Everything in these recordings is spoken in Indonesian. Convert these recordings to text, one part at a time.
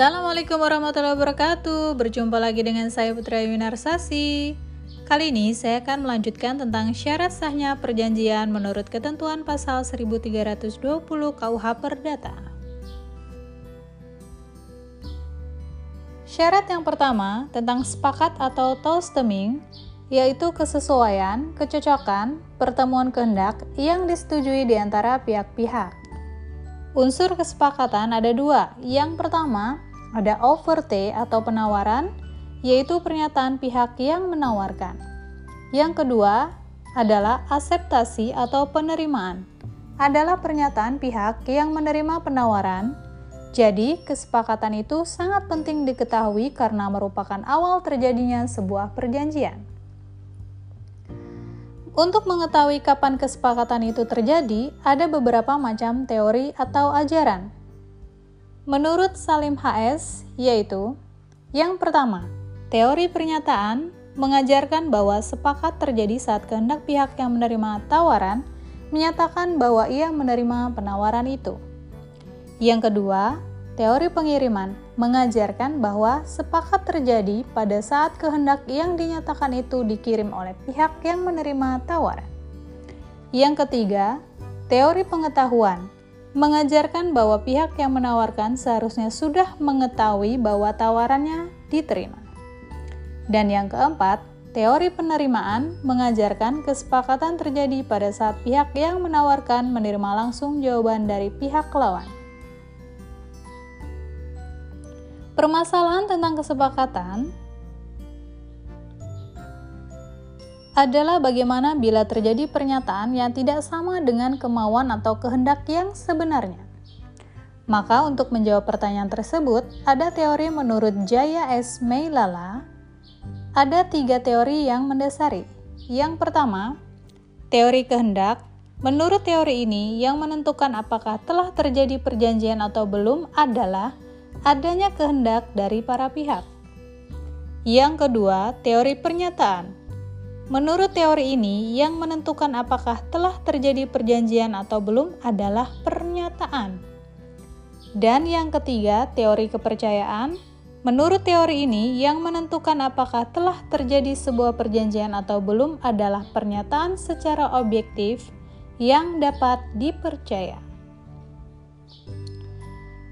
Assalamualaikum warahmatullahi wabarakatuh. Berjumpa lagi dengan saya Putra Yunarsasi. Kali ini saya akan melanjutkan tentang syarat sahnya perjanjian menurut ketentuan pasal 1320 KUH Perdata. Syarat yang pertama tentang sepakat atau toasteming yaitu kesesuaian, kecocokan, pertemuan kehendak yang disetujui di antara pihak-pihak. Unsur kesepakatan ada dua. Yang pertama, ada offerte atau penawaran, yaitu pernyataan pihak yang menawarkan. Yang kedua adalah akseptasi atau penerimaan. Adalah pernyataan pihak yang menerima penawaran. Jadi, kesepakatan itu sangat penting diketahui karena merupakan awal terjadinya sebuah perjanjian. Untuk mengetahui kapan kesepakatan itu terjadi, ada beberapa macam teori atau ajaran. Menurut Salim HS, yaitu yang pertama, teori pernyataan mengajarkan bahwa sepakat terjadi saat kehendak pihak yang menerima tawaran menyatakan bahwa ia menerima penawaran itu. Yang kedua, Teori pengiriman mengajarkan bahwa sepakat terjadi pada saat kehendak yang dinyatakan itu dikirim oleh pihak yang menerima tawaran. Yang ketiga, teori pengetahuan mengajarkan bahwa pihak yang menawarkan seharusnya sudah mengetahui bahwa tawarannya diterima. Dan yang keempat, teori penerimaan mengajarkan kesepakatan terjadi pada saat pihak yang menawarkan menerima langsung jawaban dari pihak lawan. Permasalahan tentang kesepakatan adalah bagaimana bila terjadi pernyataan yang tidak sama dengan kemauan atau kehendak yang sebenarnya. Maka untuk menjawab pertanyaan tersebut, ada teori menurut Jaya S. Meilala, ada tiga teori yang mendasari. Yang pertama, teori kehendak. Menurut teori ini, yang menentukan apakah telah terjadi perjanjian atau belum adalah adanya kehendak dari para pihak. Yang kedua, teori pernyataan. Menurut teori ini, yang menentukan apakah telah terjadi perjanjian atau belum adalah pernyataan. Dan yang ketiga, teori kepercayaan. Menurut teori ini, yang menentukan apakah telah terjadi sebuah perjanjian atau belum adalah pernyataan secara objektif yang dapat dipercaya.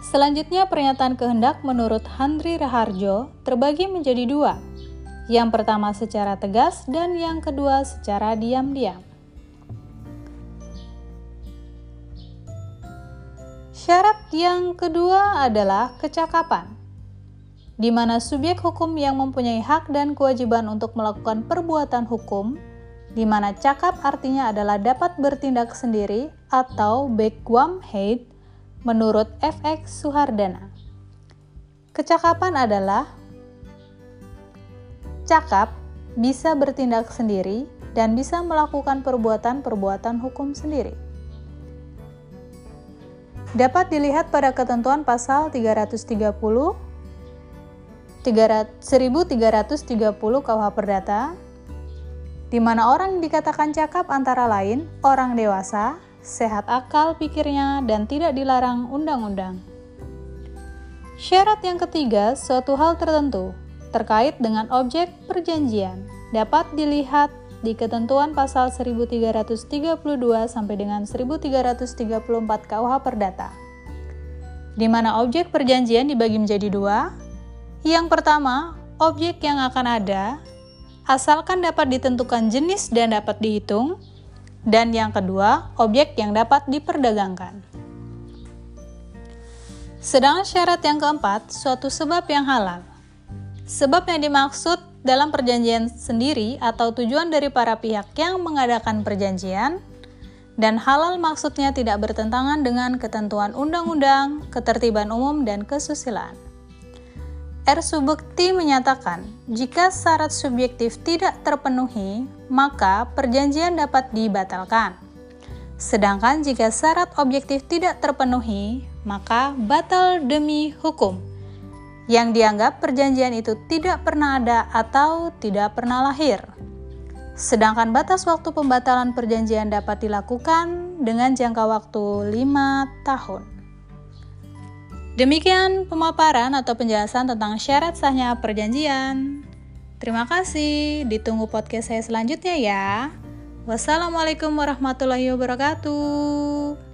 Selanjutnya pernyataan kehendak menurut Handri Raharjo terbagi menjadi dua. Yang pertama secara tegas dan yang kedua secara diam-diam. Syarat yang kedua adalah kecakapan, di mana subjek hukum yang mempunyai hak dan kewajiban untuk melakukan perbuatan hukum, di mana cakap artinya adalah dapat bertindak sendiri atau bekwaamheid, menurut FX Suhardana. Kecakapan adalah cakap bisa bertindak sendiri dan bisa melakukan perbuatan-perbuatan hukum sendiri. Dapat dilihat pada ketentuan pasal 330 1330 KUH Perdata di mana orang dikatakan cakap antara lain orang dewasa, sehat akal pikirnya, dan tidak dilarang undang-undang. Syarat yang ketiga, suatu hal tertentu terkait dengan objek perjanjian dapat dilihat di ketentuan pasal 1332 sampai dengan 1334 KUH Perdata, di mana objek perjanjian dibagi menjadi dua. Yang pertama, objek yang akan ada, asalkan dapat ditentukan jenis dan dapat dihitung, dan yang kedua, objek yang dapat diperdagangkan. Sedangkan syarat yang keempat, suatu sebab yang halal. Sebab yang dimaksud dalam perjanjian sendiri atau tujuan dari para pihak yang mengadakan perjanjian, dan halal maksudnya tidak bertentangan dengan ketentuan undang-undang, ketertiban umum, dan kesusilaan. R. Subekti menyatakan, jika syarat subjektif tidak terpenuhi, maka perjanjian dapat dibatalkan. Sedangkan jika syarat objektif tidak terpenuhi, maka batal demi hukum. Yang dianggap perjanjian itu tidak pernah ada atau tidak pernah lahir. Sedangkan batas waktu pembatalan perjanjian dapat dilakukan dengan jangka waktu 5 tahun. Demikian pemaparan atau penjelasan tentang syarat sahnya perjanjian. Terima kasih, ditunggu podcast saya selanjutnya ya. Wassalamualaikum warahmatullahi wabarakatuh.